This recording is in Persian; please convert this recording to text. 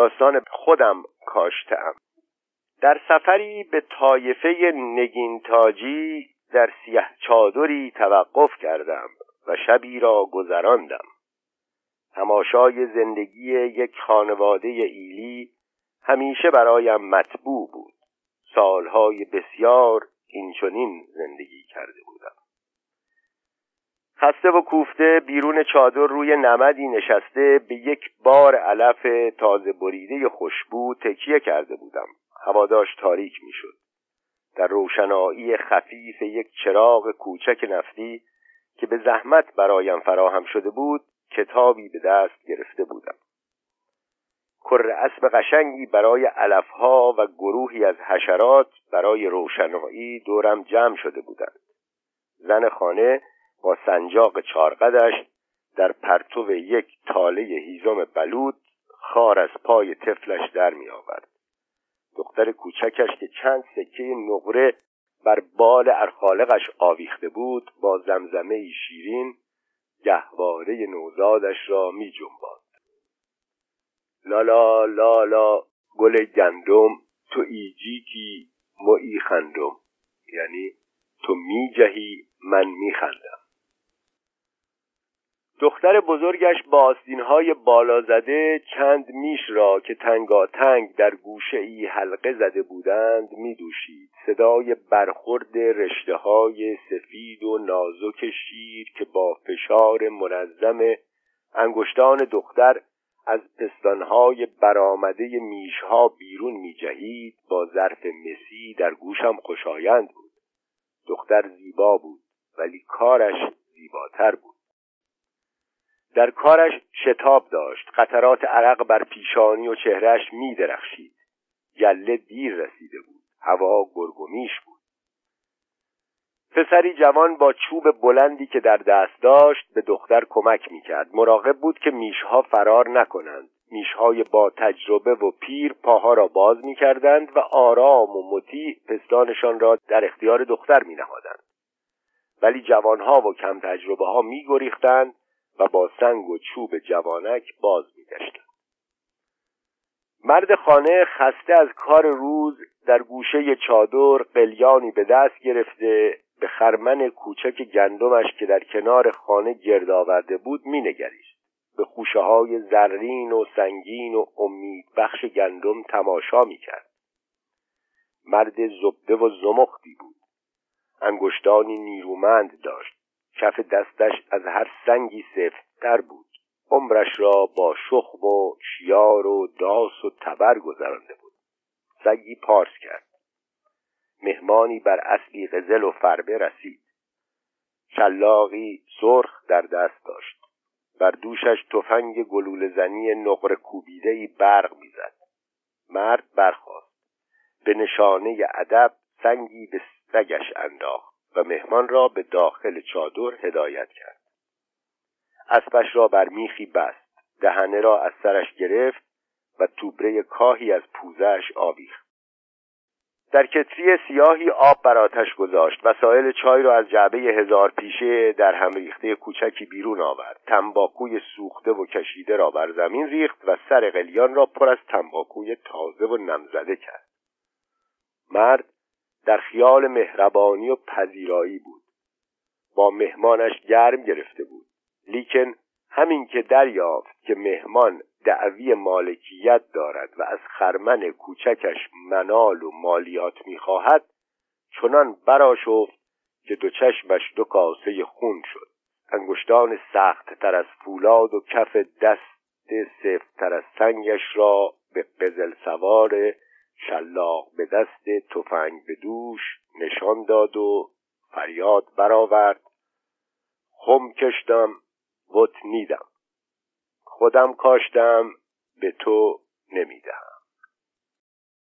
داستان خودم کاشتم در سفری به طایفه نگین تاجی در سیه چادری توقف کردم و شبی را گذراندم. تماشای زندگی یک خانواده ایلی همیشه برایم مطبوع بود. سالهای بسیار اینچنین زندگی کرده بودم. خسته و کوفته بیرون چادر روی نمدی نشسته به یک بار علف تازه بریده خوشبو تکیه کرده بودم. هوا داشت تاریک می‌شد. در روشنایی خفیف یک چراغ کوچک نفتی که به زحمت برایم فراهم شده بود کتابی به دست گرفته بودم. کر اسب قشنگی برای علفها و گروهی از حشرات برای روشنایی دورم جمع شده بودند. زن خانه با سنجاق چارقدش در پرتو یک تاله هیزم بلود خار از پای طفلش در می آورد دختر کوچکش که چند سکه نقره بر بال ارخالقش آویخته بود با زمزمه شیرین گهواره نوزادش را می جنباد. لالا لالا گل گندم تو ایجیکی ای خندم. یعنی تو می جهی من می خندم دختر بزرگش با های بالا زده چند میش را که تنگاتنگ در گوشه ای حلقه زده بودند می دوشید. صدای برخورد رشته های سفید و نازک شیر که با فشار منظم انگشتان دختر از پستانهای برآمده میشها بیرون می جهید با ظرف مسی در گوشم خوشایند بود دختر زیبا بود ولی کارش زیباتر بود در کارش شتاب داشت قطرات عرق بر پیشانی و چهرش می درخشید گله دیر رسیده بود هوا گرگومیش بود. پسری جوان با چوب بلندی که در دست داشت به دختر کمک می کرد مراقب بود که میشها فرار نکنند. میشهای با تجربه و پیر پاها را باز می کردند و آرام و مطیع پستانشان را در اختیار دختر می نهادند. ولی جوانها و کم تجربه ها می گریختند و با سنگ و چوب جوانک باز میگشتند. مرد خانه خسته از کار روز در گوشه چادر قلیانی به دست گرفته به خرمن کوچک گندمش که در کنار خانه گرد آورده بود مینگریست. به خوشه های زرین و سنگین و امید بخش گندم تماشا می‌کرد. مرد زبده و زمختی بود. انگشتانی نیرومند داشت. کف دستش از هر سنگی سفتتر بود. عمرش را با شخم و شیار و داس و تبر گذرانده بود. سگی پارس کرد. مهمانی بر اصلی غزل و فربه رسید. شلاقی سرخ در دست داشت. بر دوشش تفنگ گلوله زنی نقره کوبیده ای برق می‌زد. مرد برخواست به نشانه ادب سنگی به سگش انداخت. و مهمان را به داخل چادر هدایت کرد. اسبش را بر میخی بست دهنه را از سرش گرفت و توبره کاهی از پوزش آویخت. در کتری سیاهی آب بر آتش گذاشت وسایل چای را از جعبه هزار پیشه در هم ریخته کوچکی بیرون آورد. تنباکوی سوخته و کشیده را بر زمین ریخت و سر قلیان را پر از تنباکوی تازه و نمزده کرد. مرد در خیال مهربانی و پذیرایی بود. با مهمانش گرم گرفته بود. لیکن همین که دریافت که مهمان دعوی مالکیت دارد و از خرمن کوچکش منال و مالیات می‌خواهد چنان براشفت که دو چشمش دو کاسه خون شد. انگشتان سخت تر از فولاد و کف دست سفت تر از سنگش را به قزل سوار شلاق به دست تفنگ به دوش نشان داد و فریاد برآورد. خم کشتم وط نیدم. خودم کاشتم به تو نمی‌دهم.